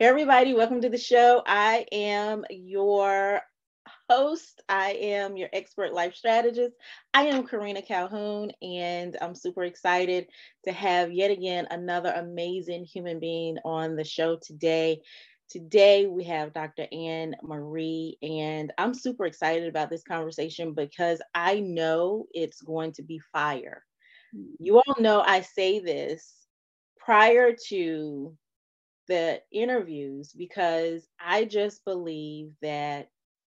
Hey everybody, welcome to the show. I am your host. I am your expert life strategist. I am Karena Calhoun, and I'm super excited to have yet again another amazing human being on the show today. Today we have Dr. Anne Marie, and I'm super excited about this conversation because I know it's going to be fire. Mm. You all know I say this prior to the interviews because I just believe that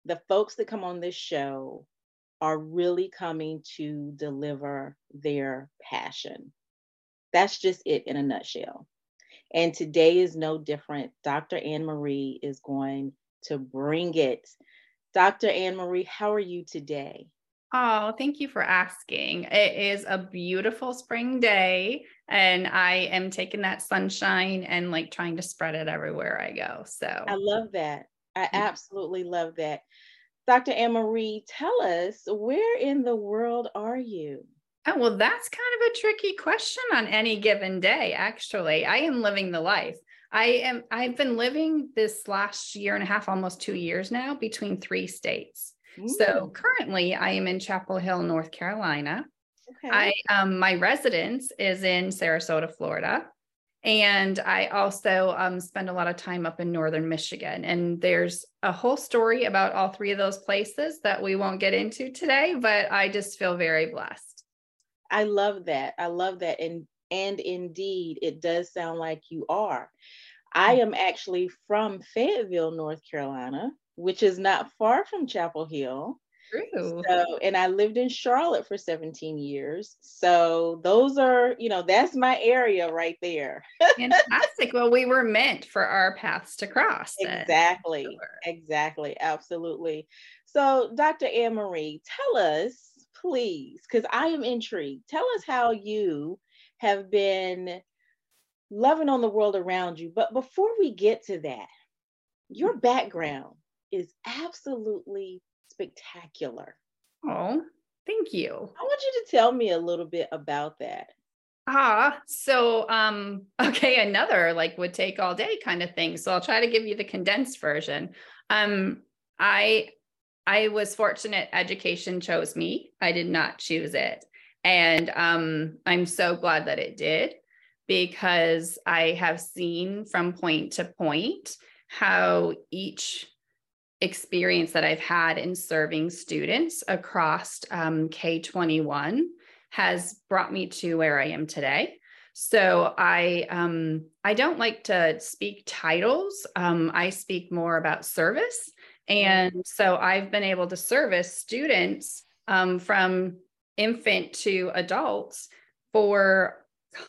the folks that come on this show are really coming to deliver their passion. That's just it in a nutshell. And today is no different. Dr. Anne Marie is going to bring it. Dr. Anne Marie, how are you today? Oh, thank you for asking. It is a beautiful spring day, and I am taking that sunshine and like trying to spread it everywhere I go. So I love that. I absolutely love that. Dr. Anne Marie, tell us where in the world are you? Oh, well, that's kind of a tricky question on any given day, actually. I am living the life. I am I've been living this last year and a half, almost two years now, between three states. So currently I am in Chapel Hill, North Carolina. Okay. I um my residence is in Sarasota, Florida. And I also um, spend a lot of time up in northern Michigan. And there's a whole story about all three of those places that we won't get into today, but I just feel very blessed. I love that. I love that. And and indeed, it does sound like you are. I mm. am actually from Fayetteville, North Carolina which is not far from Chapel Hill. True. So, and I lived in Charlotte for 17 years. So those are, you know, that's my area right there. Fantastic. Well, we were meant for our paths to cross. Then. Exactly. Sure. Exactly. Absolutely. So, Dr. Anne Marie, tell us, please, because I am intrigued. Tell us how you have been loving on the world around you. But before we get to that, your background is absolutely spectacular. Oh, thank you. I want you to tell me a little bit about that. Ah, so um okay, another like would take all day kind of thing. So I'll try to give you the condensed version. Um I I was fortunate education chose me. I did not choose it. And um I'm so glad that it did because I have seen from point to point how each experience that I've had in serving students across um, K 21 has brought me to where I am today. So I um, I don't like to speak titles. Um, I speak more about service, and so I've been able to service students um, from infant to adults for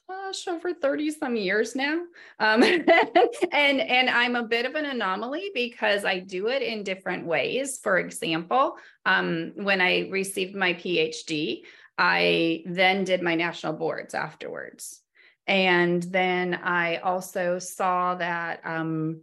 gosh, over 30 some years now. Um, and, and I'm a bit of an anomaly because I do it in different ways. For example, um, when I received my PhD, I then did my national boards afterwards. And then I also saw that um,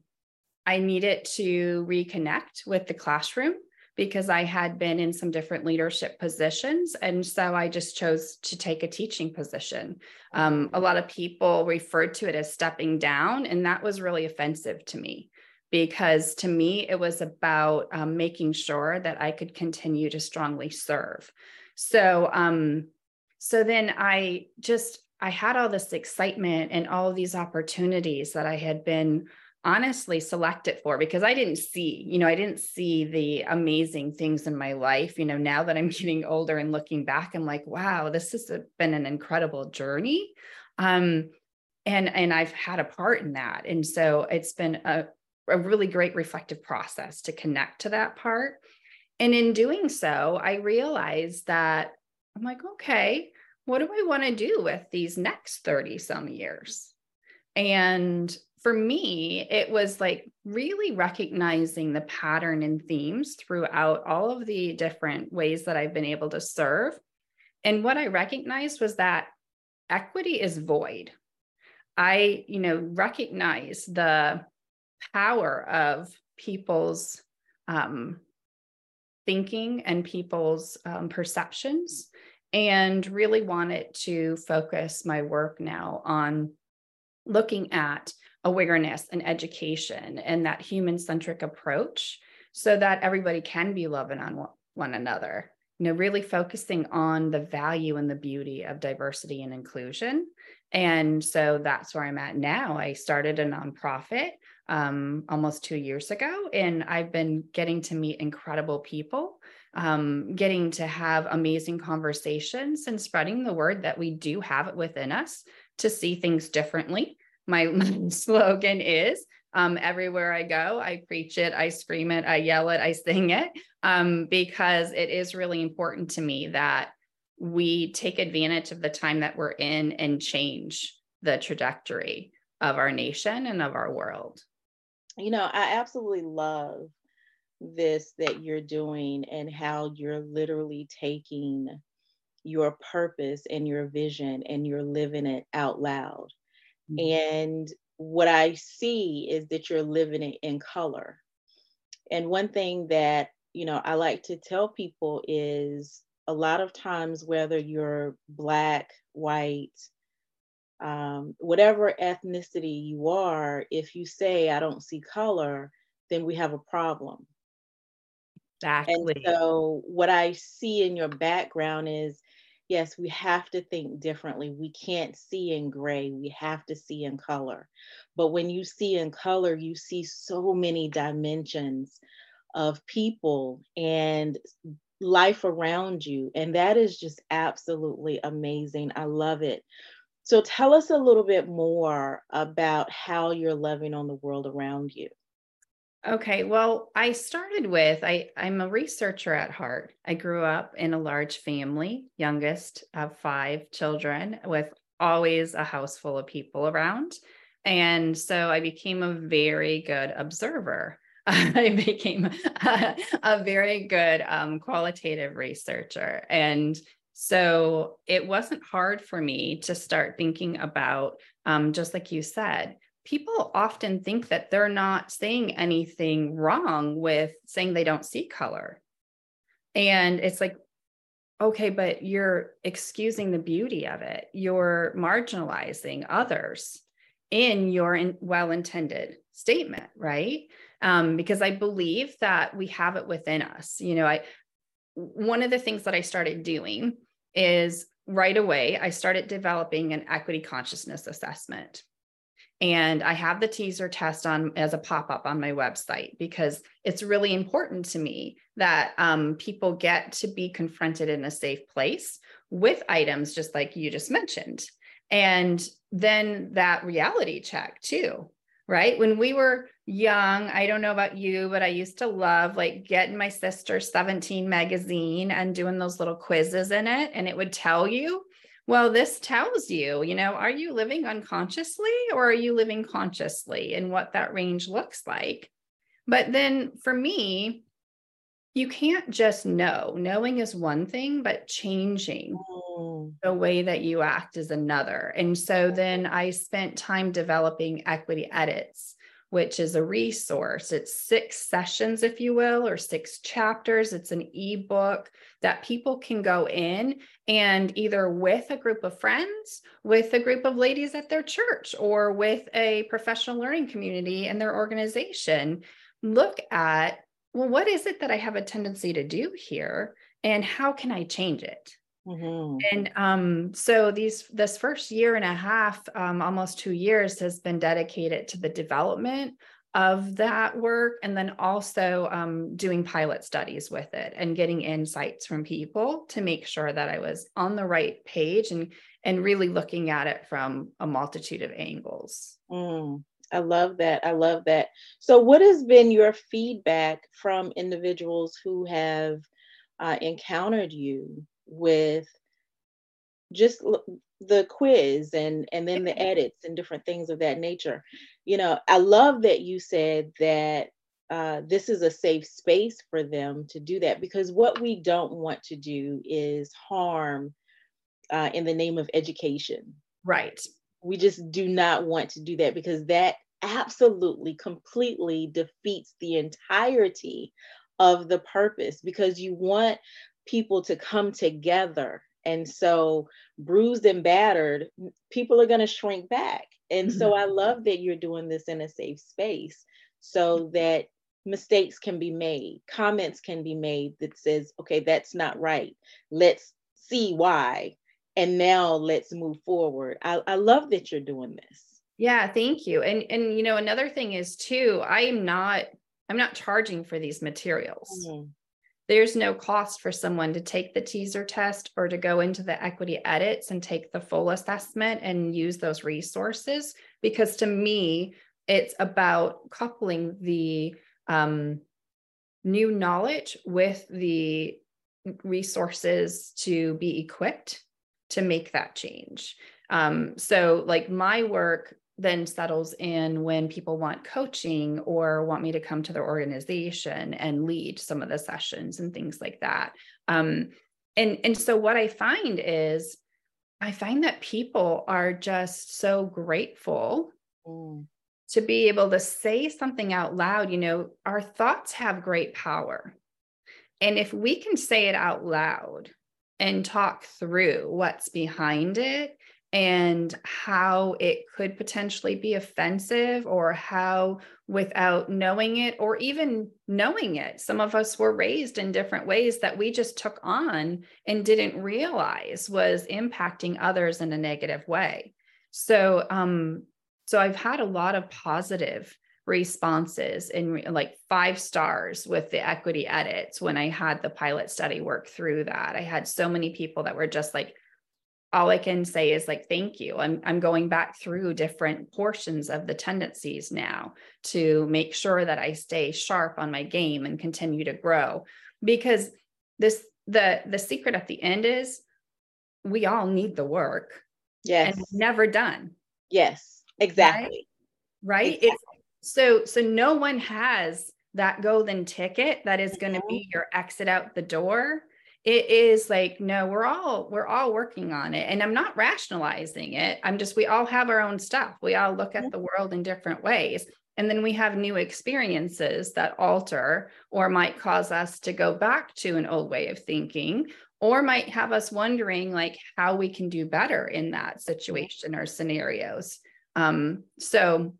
I needed to reconnect with the classroom because I had been in some different leadership positions. And so I just chose to take a teaching position. Um, a lot of people referred to it as stepping down, and that was really offensive to me because to me, it was about um, making sure that I could continue to strongly serve. So, um, so then I just, I had all this excitement and all these opportunities that I had been honestly select it for because I didn't see, you know, I didn't see the amazing things in my life. You know, now that I'm getting older and looking back, I'm like, wow, this has been an incredible journey. Um, and and I've had a part in that. And so it's been a, a really great reflective process to connect to that part. And in doing so, I realized that I'm like, okay, what do I want to do with these next 30 some years? And for me, it was like really recognizing the pattern and themes throughout all of the different ways that I've been able to serve. And what I recognized was that equity is void. I, you know, recognize the power of people's um, thinking and people's um, perceptions, and really wanted to focus my work now on looking at awareness and education and that human centric approach so that everybody can be loving on one another. You know really focusing on the value and the beauty of diversity and inclusion. And so that's where i'm at now. I started a nonprofit um, almost two years ago and i've been getting to meet incredible people um, getting to have amazing conversations and spreading the word that we do have it within us to see things differently my, my slogan is um, everywhere I go, I preach it, I scream it, I yell it, I sing it, um, because it is really important to me that we take advantage of the time that we're in and change the trajectory of our nation and of our world. You know, I absolutely love this that you're doing and how you're literally taking your purpose and your vision and you're living it out loud. Mm-hmm. And what I see is that you're living it in color. And one thing that, you know, I like to tell people is a lot of times, whether you're Black, white, um, whatever ethnicity you are, if you say, I don't see color, then we have a problem. Exactly. And so, what I see in your background is yes, we have to think differently. We can't see in gray, we have to see in color. But when you see in color, you see so many dimensions of people and life around you. And that is just absolutely amazing. I love it. So tell us a little bit more about how you're loving on the world around you. Okay, well, I started with I I'm a researcher at heart. I grew up in a large family, youngest of 5 children with always a house full of people around. And so I became a very good observer. I became a, a very good um, qualitative researcher. And so it wasn't hard for me to start thinking about, um, just like you said, people often think that they're not saying anything wrong with saying they don't see color. And it's like, okay, but you're excusing the beauty of it. You're marginalizing others in your in, well intended statement, right? Um, because I believe that we have it within us. You know, I, one of the things that I started doing is right away, I started developing an equity consciousness assessment and I have the teaser test on as a pop up on my website because it's really important to me that um, people get to be confronted in a safe place with items, just like you just mentioned. And then that reality check, too, right? When we were young, I don't know about you, but I used to love like getting my sister's 17 magazine and doing those little quizzes in it. And it would tell you well, this tells you, you know, are you living unconsciously or are you living consciously and what that range looks like? But then for me, you can't just know. Knowing is one thing, but changing oh. the way that you act is another. And so then I spent time developing equity edits which is a resource. It's six sessions, if you will, or six chapters. It's an ebook that people can go in and either with a group of friends, with a group of ladies at their church, or with a professional learning community in their organization, look at well, what is it that I have a tendency to do here? And how can I change it? Mm-hmm. And um, so these this first year and a half, um, almost two years, has been dedicated to the development of that work, and then also um, doing pilot studies with it and getting insights from people to make sure that I was on the right page and and really looking at it from a multitude of angles. Mm. I love that. I love that. So, what has been your feedback from individuals who have uh, encountered you with just the quiz and and then the edits and different things of that nature. You know i love that you said that uh, this is a safe space for them to do that because what we don't want to do is harm uh, in the name of education. Right. We just do not want to do that because that absolutely completely defeats the entirety of the purpose because you want people to come together And so, bruised and battered, people are going to shrink back. And mm-hmm. so, I love that you're doing this in a safe space so that mistakes can be made, comments can be made that says, okay, that's not right. Let's see why. And now let's move forward. I, I love that you're doing this. Yeah, thank you. And and you know, another thing is too, I am not I'm not charging for these materials. Mm-hmm. There's no cost for someone to take the teaser test or to go into the equity edits and take the full assessment and use those resources. Because to me, it's about coupling the um, new knowledge with the resources to be equipped to make that change. Um, so, like my work then settles in when people want coaching or want me to come to their organization and lead some of the sessions and things like that. Um, and and so what I find is I find that people are just so grateful mm. to be able to say something out loud. You know, our thoughts have great power. And if we can say it out loud and talk through what's behind it and how it could potentially be offensive or how without knowing it or even knowing it some of us were raised in different ways that we just took on and didn't realize was impacting others in a negative way. So um so i've had a lot of positive responses and like five stars with the equity edits when i had the pilot study work through that. I had so many people that were just like all I can say is like, thank you. I'm, I'm going back through different portions of the tendencies now to make sure that I stay sharp on my game and continue to grow because this, the, the secret at the end is we all need the work. Yes. And never done. Yes, exactly. Right. right? Exactly. It's so, so no one has that golden ticket that is going to mm-hmm. be your exit out the door it is like no we're all we're all working on it and i'm not rationalizing it i'm just we all have our own stuff we all look at the world in different ways and then we have new experiences that alter or might cause us to go back to an old way of thinking or might have us wondering like how we can do better in that situation or scenarios. Um, so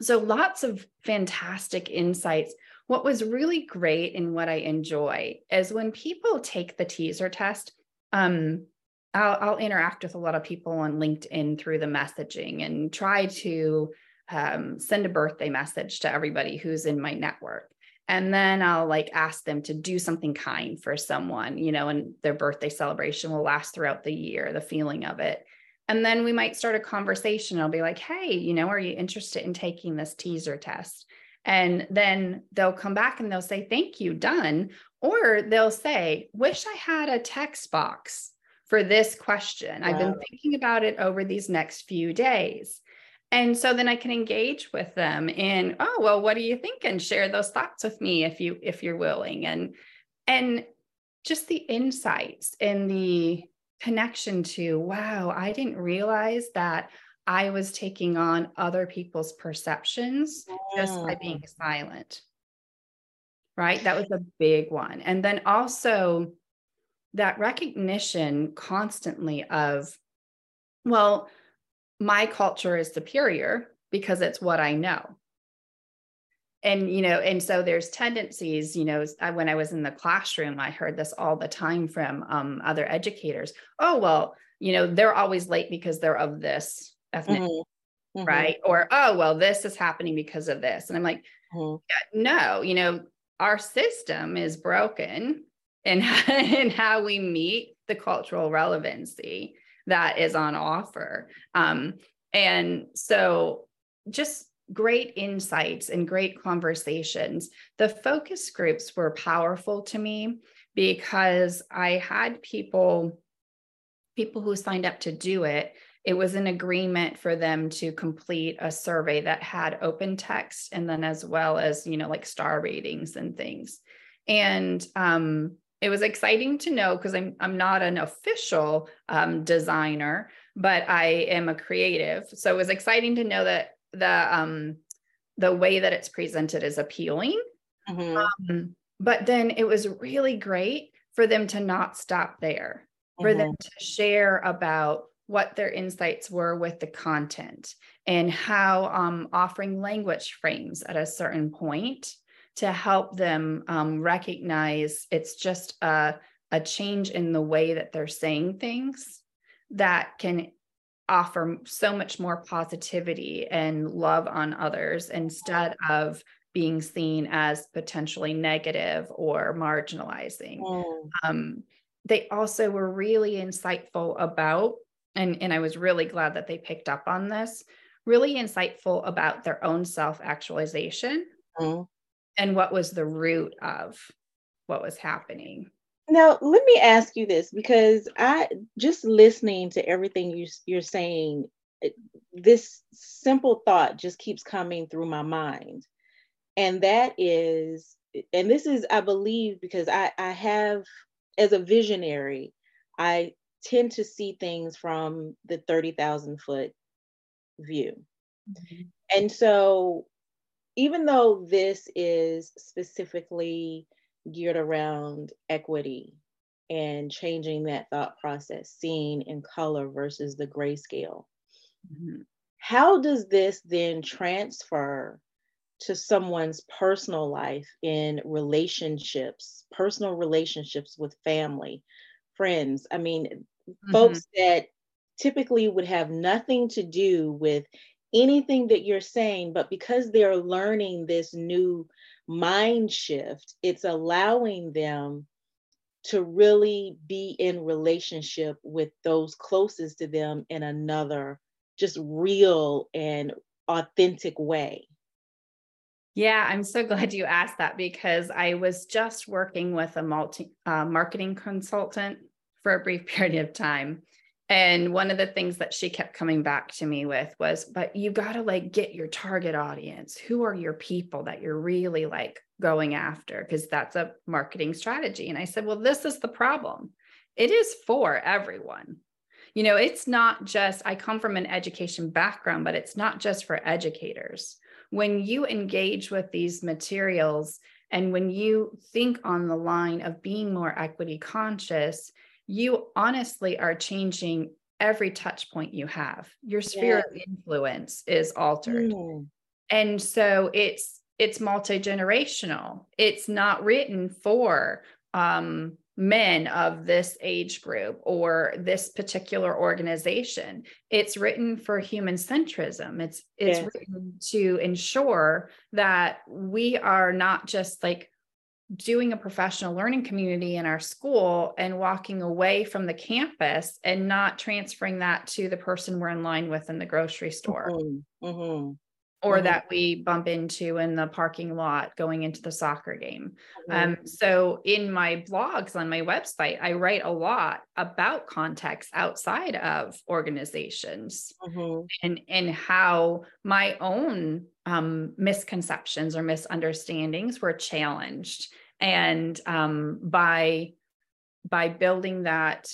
so lots of fantastic insights what was really great and what I enjoy is when people take the teaser test. Um, I'll, I'll, interact with a lot of people on LinkedIn through the messaging and try to um, send a birthday message to everybody who's in my network. And then I'll like ask them to do something kind for someone, you know, and their birthday celebration will last throughout the year, the feeling of it. And then we might start a conversation. I'll be like, hey, you know, are you interested in taking this teaser test? And then they'll come back and they'll say, Thank you, done. Or they'll say, Wish I had a text box for this question. Wow. I've been thinking about it over these next few days. And so then I can engage with them in, oh, well, what do you think? And share those thoughts with me if you if you're willing. And and just the insights and the connection to, wow, I didn't realize that I was taking on other people's perceptions just by being mm. silent. Right. That was a big one. And then also that recognition constantly of, well, my culture is superior because it's what I know. And, you know, and so there's tendencies, you know, when I was in the classroom, I heard this all the time from um, other educators. Oh, well, you know, they're always late because they're of this ethnic, mm-hmm. right? Or, oh, well, this is happening because of this. And I'm like, mm-hmm. yeah, no, you know, our system is broken in, in how we meet the cultural relevancy that is on offer. Um, and so just great insights and great conversations. The focus groups were powerful to me because I had people people who signed up to do it it was an agreement for them to complete a survey that had open text and then as well as you know like star ratings and things and um, it was exciting to know because I'm I'm not an official um, designer, but I am a creative. So it was exciting to know that the um, the way that it's presented is appealing. Mm-hmm. Um, but then it was really great for them to not stop there for mm-hmm. them to share about what their insights were with the content and how um, offering language frames at a certain point to help them um, recognize it's just a, a change in the way that they're saying things that can offer so much more positivity and love on others instead of being seen as potentially negative or marginalizing. Mm. Um, they also were really insightful about, and, and I was really glad that they picked up on this, really insightful about their own self actualization mm. and what was the root of what was happening. Now, let me ask you this because I just listening to everything you, you're saying, it, this simple thought just keeps coming through my mind. And that is, and this is, I believe, because I, I have, as a visionary, I tend to see things from the 30,000 foot view. Mm-hmm. And so, even though this is specifically geared around equity and changing that thought process, seeing in color versus the grayscale. Mm-hmm. How does this then transfer to someone's personal life in relationships, personal relationships with family, friends? I mean, mm-hmm. folks that typically would have nothing to do with anything that you're saying, but because they're learning this new mind shift, it's allowing them to really be in relationship with those closest to them in another just real and authentic way. Yeah, I'm so glad you asked that because I was just working with a multi uh, marketing consultant for a brief period of time and one of the things that she kept coming back to me with was, but you got to like get your target audience. Who are your people that you're really like going after? Because that's a marketing strategy. And I said, well, this is the problem. It is for everyone. You know, it's not just, I come from an education background, but it's not just for educators. When you engage with these materials and when you think on the line of being more equity conscious, you honestly are changing every touch point you have. Your sphere of influence is altered. Mm. And so it's it's multi-generational. It's not written for um, men of this age group or this particular organization. It's written for human centrism. It's it's yes. written to ensure that we are not just like doing a professional learning community in our school and walking away from the campus and not transferring that to the person we're in line with in the grocery store mm-hmm. Mm-hmm. Or mm-hmm. that we bump into in the parking lot going into the soccer game. Um, mm-hmm. so in my blogs on my website, I write a lot about context outside of organizations mm-hmm. and, and how my own um, misconceptions or misunderstandings were challenged and um, by by building that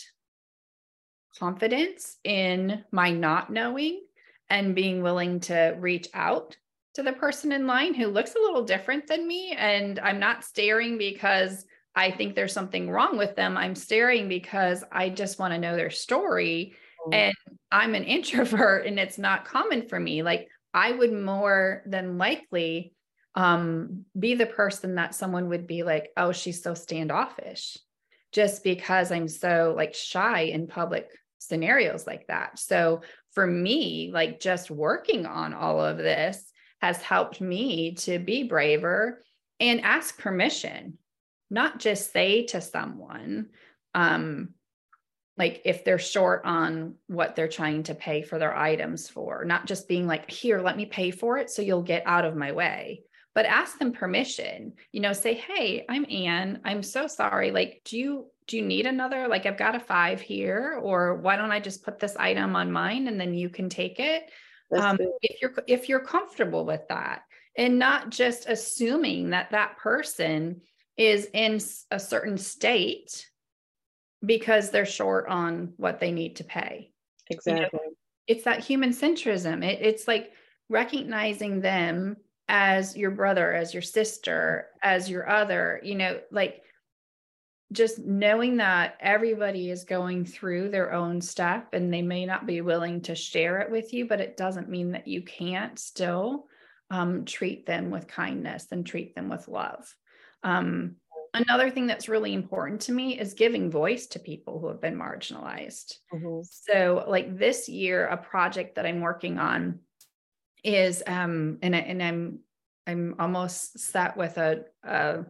confidence in my not knowing and being willing to reach out to the person in line who looks a little different than me and i'm not staring because i think there's something wrong with them i'm staring because i just want to know their story mm-hmm. and i'm an introvert and it's not common for me like i would more than likely um, be the person that someone would be like, oh, she's so standoffish, just because I'm so like shy in public scenarios like that. So for me, like just working on all of this has helped me to be braver and ask permission, not just say to someone, um, like if they're short on what they're trying to pay for their items for, not just being like, here, let me pay for it so you'll get out of my way but ask them permission you know say hey i'm anne i'm so sorry. Like do you do you need another like i've got a five here or why don't i just put this item on mine and then you can take it? Um, if you're if you're comfortable with that and not just assuming that that person is in a certain state because they're short on what they need to pay. Exactly you know, it's that human centrism. It, it's like recognizing them as your brother, as your sister, as your other, you know, like just knowing that everybody is going through their own step and they may not be willing to share it with you, but it doesn't mean that you can't still um, treat them with kindness and treat them with love. Um, another thing that's really important to me is giving voice to people who have been marginalized. Mm-hmm. So, like this year, a project that I'm working on is, um, and, I, and I'm I'm almost set with a, a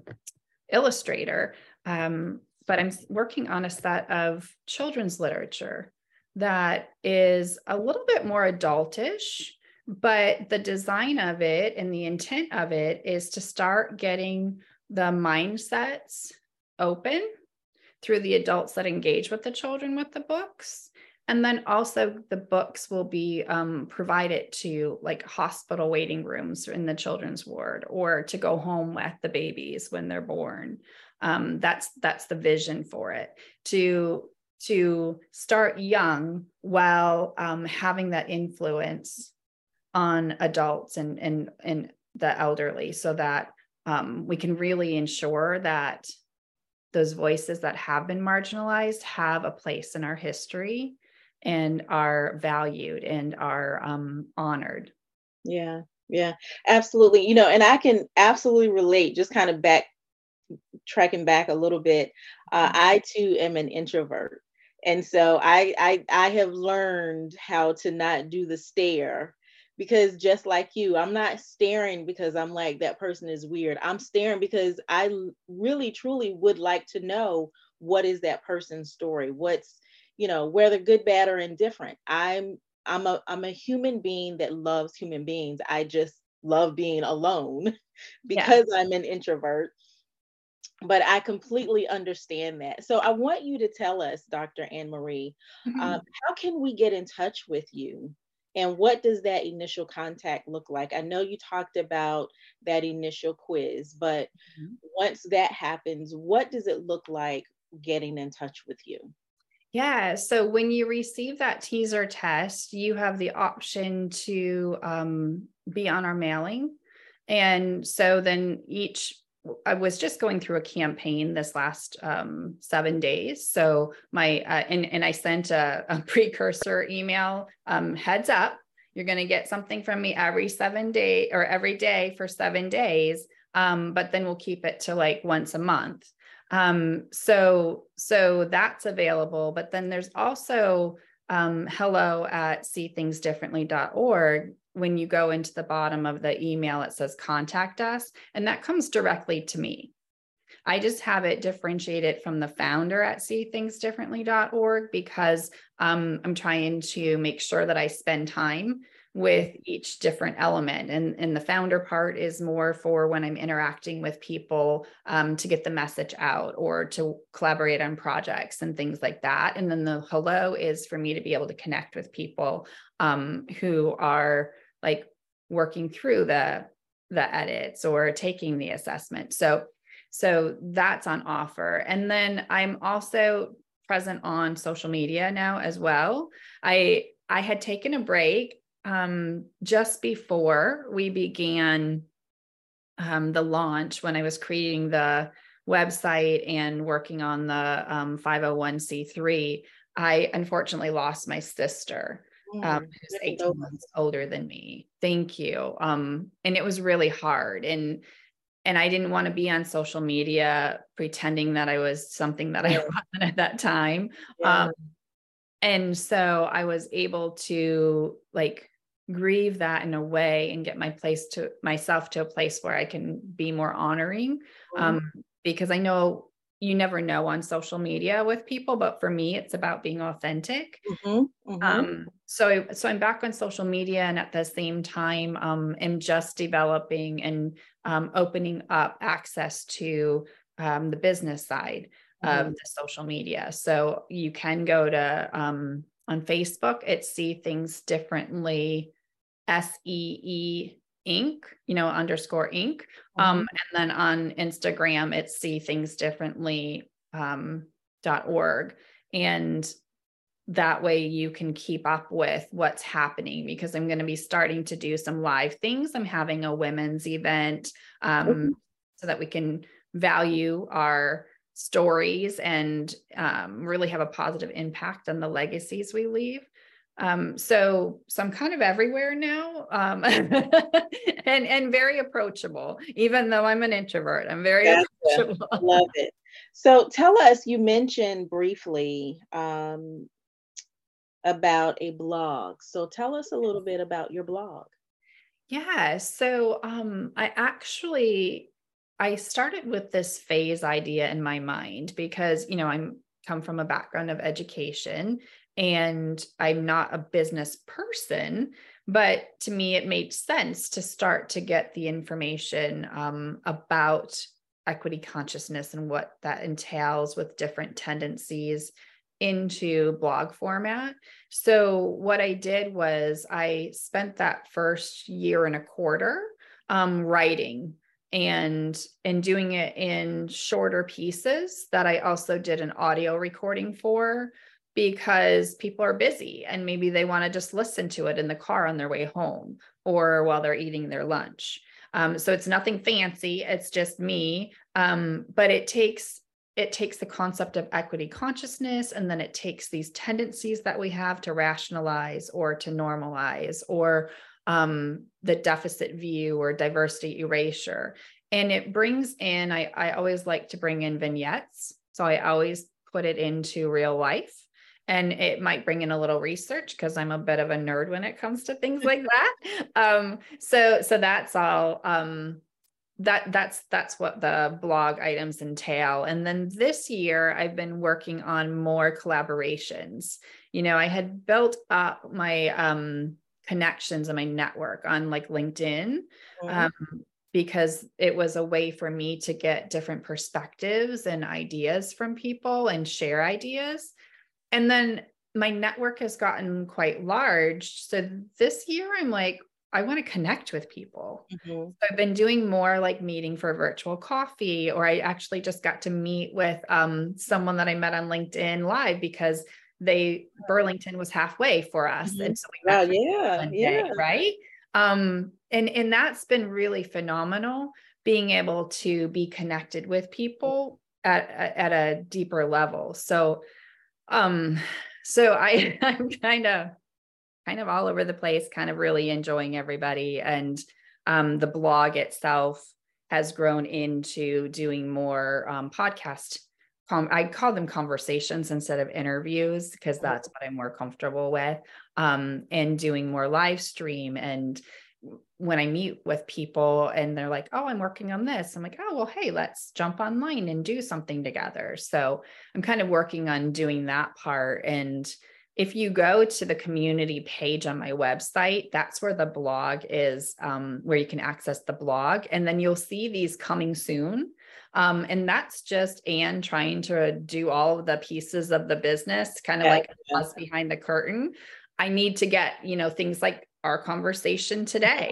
illustrator, um, but I'm working on a set of children's literature that is a little bit more adultish but the design of it and the intent of it is to start getting the mindsets open through the adults that engage with the children with the books. And then also the books will be um, provided to like hospital waiting rooms in the children's ward or to go home with the babies when they're born um, that's that's the vision for it to to start young while um, having that influence on adults and and and the elderly so that um, we can really ensure that those voices that have been marginalized have a place in our history and are valued and are um, honored. Yeah yeah absolutely. You know and i can absolutely relate just kind of back tracking back a little bit uh, mm-hmm. i too am an introvert and so I, I i have learned how to not do the stare because just like you, I'm not staring because I'm like, that person is weird. I'm staring because I really, truly would like to know what is that person's story? What's, you know, whether good, bad, or indifferent. I'm I'm a I'm a human being that loves human beings. I just love being alone because yeah. I'm an introvert. But I completely understand that. So I want you to tell us, Dr. Anne Marie, mm-hmm. um, how can we get in touch with you? And what does that initial contact look like? I know you talked about that initial quiz, but mm-hmm. once that happens, what does it look like getting in touch with you? Yeah. So when you receive that teaser test, you have the option to um, be on our mailing. And so then each I was just going through a campaign this last um, seven days. So my uh, and and I sent a, a precursor email. Um, heads up, you're going to get something from me every seven day or every day for seven days. Um, but then we'll keep it to like once a month. Um, so so that's available. But then there's also um, hello at seethingsdifferently.org when you go into the bottom of the email, it says contact us, and that comes directly to me. I just have it differentiated from the founder at seethingsdifferently.org because um, I'm trying to make sure that I spend time with each different element. And, and the founder part is more for when I'm interacting with people um, to get the message out or to collaborate on projects and things like that. And then the hello is for me to be able to connect with people um, who are like working through the the edits or taking the assessment. So so that's on offer. And then i'm also present on social media now as well. I i had taken a break um, just before we began um, the launch when i was creating the website and working on the um, 501c3 i unfortunately lost my sister um, who's 18 months older than me. Thank you. Um, and it was really hard. And and I didn't want to be on social media pretending that I was something that I wasn't at that time. Yeah. Um, and so I was able to like grieve that in a way and get my place to myself to a place where I can be more honoring. Mm-hmm. Um, because I know you never know on social media with people but for me it's about being authentic mm-hmm, mm-hmm. Um, so so i'm back on social media and at the same time um, am just developing and um, opening up access to um, the business side mm-hmm. of the social media so you can go to um, on facebook it's see things differently s-e-e Inc., you know, underscore Inc. Mm-hmm. Um, and then on Instagram, it's see things differently um, dot org. And that way you can keep up with what's happening because I'm going to be starting to do some live things. I'm having a women's event um, mm-hmm. so that we can value our stories and um, really have a positive impact on the legacies we leave. Um, so, so I'm kind of everywhere now, um, and and very approachable. Even though I'm an introvert, I'm very gotcha. approachable. Love it. So, tell us. You mentioned briefly um, about a blog. So, tell us a little bit about your blog. Yeah. So, um, I actually I started with this phase idea in my mind because you know I'm come from a background of education and I'm not a business person, but to me, it made sense to start to get the information um, about equity consciousness and what that entails with different tendencies into blog format. So, what I did was I spent that first year and a quarter um, writing and and doing it in shorter pieces that I also did an audio recording for because people are busy and maybe they want to just listen to it in the car on their way home or while they're eating their lunch. Um, so it's nothing fancy. It's just me. Um, but it takes it takes the concept of equity consciousness and then it takes these tendencies that we have to rationalize or to normalize or um, the deficit view or diversity erasure and it brings in I, I always like to bring in vignettes so i always put it into real life and it might bring in a little research because i'm a bit of a nerd when it comes to things like that. Um, so so that's all um, that that's that's what the blog items entail. And then this year i've been working on more collaborations. You know i had built up my um, connections and my network on like linkedin mm-hmm. um, because it was a way for me to get different perspectives and ideas from people and share ideas and then my network has gotten quite large. So this year I'm like, I want to connect with people. Mm-hmm. So I've been doing more like meeting for virtual coffee, or I actually just got to meet with um, someone that I met on LinkedIn live because they Burlington was halfway for us. Mm-hmm. And so we met yeah, yeah. right. Um, and and that's been really phenomenal being able to be connected with people at, at a deeper level. So um, so I, I'm kind of kind of all over the place, kind of really enjoying everybody. And um, the blog itself has grown into doing more um, podcast. Com- I call them conversations instead of interviews because that's what I'm more comfortable with. Um, and doing more live stream and when I meet with people and they're like, oh, I'm working on this, I'm like, oh, well, hey, let's jump online and do something together. So I'm kind of working on doing that part. And if you go to the community page on my website, that's where the blog is, um, where you can access the blog. And then you'll see these coming soon. Um, and that's just Anne trying to do all of the pieces of the business, kind of yeah, like us behind the curtain. I need to get, you know, things like our conversation today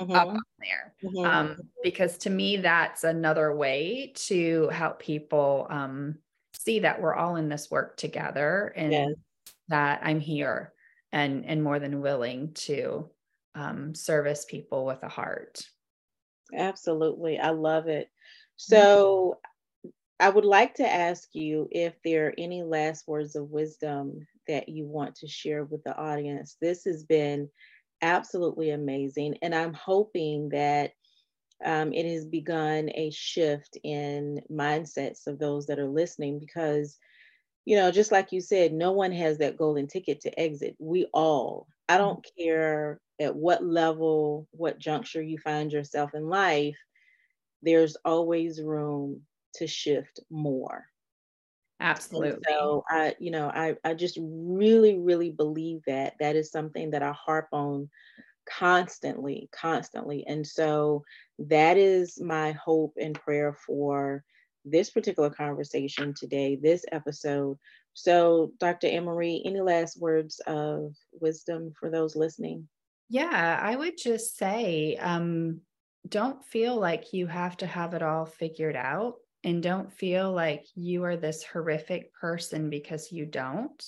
mm-hmm. up there. Mm-hmm. Um, because to me, that's another way to help people um, see that we're all in this work together and yes. that I'm here and and more than willing to um, service people with a heart. Absolutely. I love it. So I would like to ask you if there are any last words of wisdom that you want to share with the audience. This has been absolutely amazing. And I'm hoping that um, it has begun a shift in mindsets of those that are listening because, you know, just like you said, no one has that golden ticket to exit. We all, I don't mm-hmm. care at what level, what juncture you find yourself in life, there's always room to shift more. Absolutely. And so I, you know, I, I just really, really believe that that is something that I harp on constantly, constantly. And so that is my hope and prayer for this particular conversation today, this episode. So, Dr. Anne-Marie, any last words of wisdom for those listening? Yeah, I would just say um, don't feel like you have to have it all figured out and don't feel like you are this horrific person because you don't.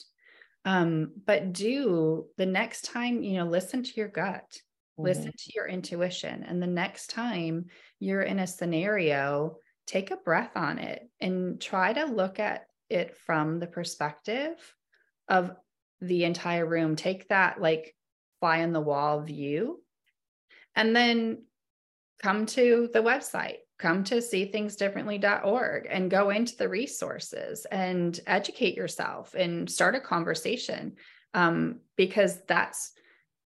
Um, but do the next time, you know, listen to your gut, mm-hmm. listen to your intuition. And the next time you're in a scenario, take a breath on it and try to look at it from the perspective of the entire room. Take that like fly on the wall view and then come to the website come to seethingsdifferently.org and go into the resources and educate yourself and start a conversation um, because that's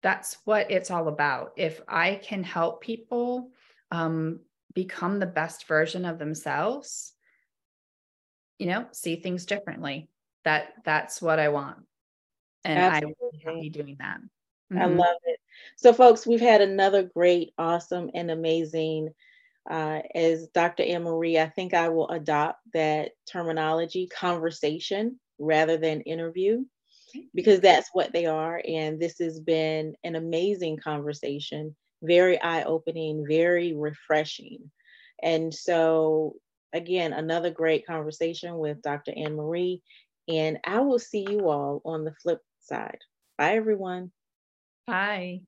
that's what it's all about. If i can help people um, become the best version of themselves you know see things differently. That that's what i want. And Absolutely. i will be doing that. Mm-hmm. i love it. So folks we've had another great awesome and amazing uh, as dr anne marie i think i will adopt that terminology conversation rather than interview because that's what they are and this has been an amazing conversation very eye-opening very refreshing and so again, another great conversation with Dr. Anne Marie. And I will see you all on the flip side. Bye, everyone. Bye.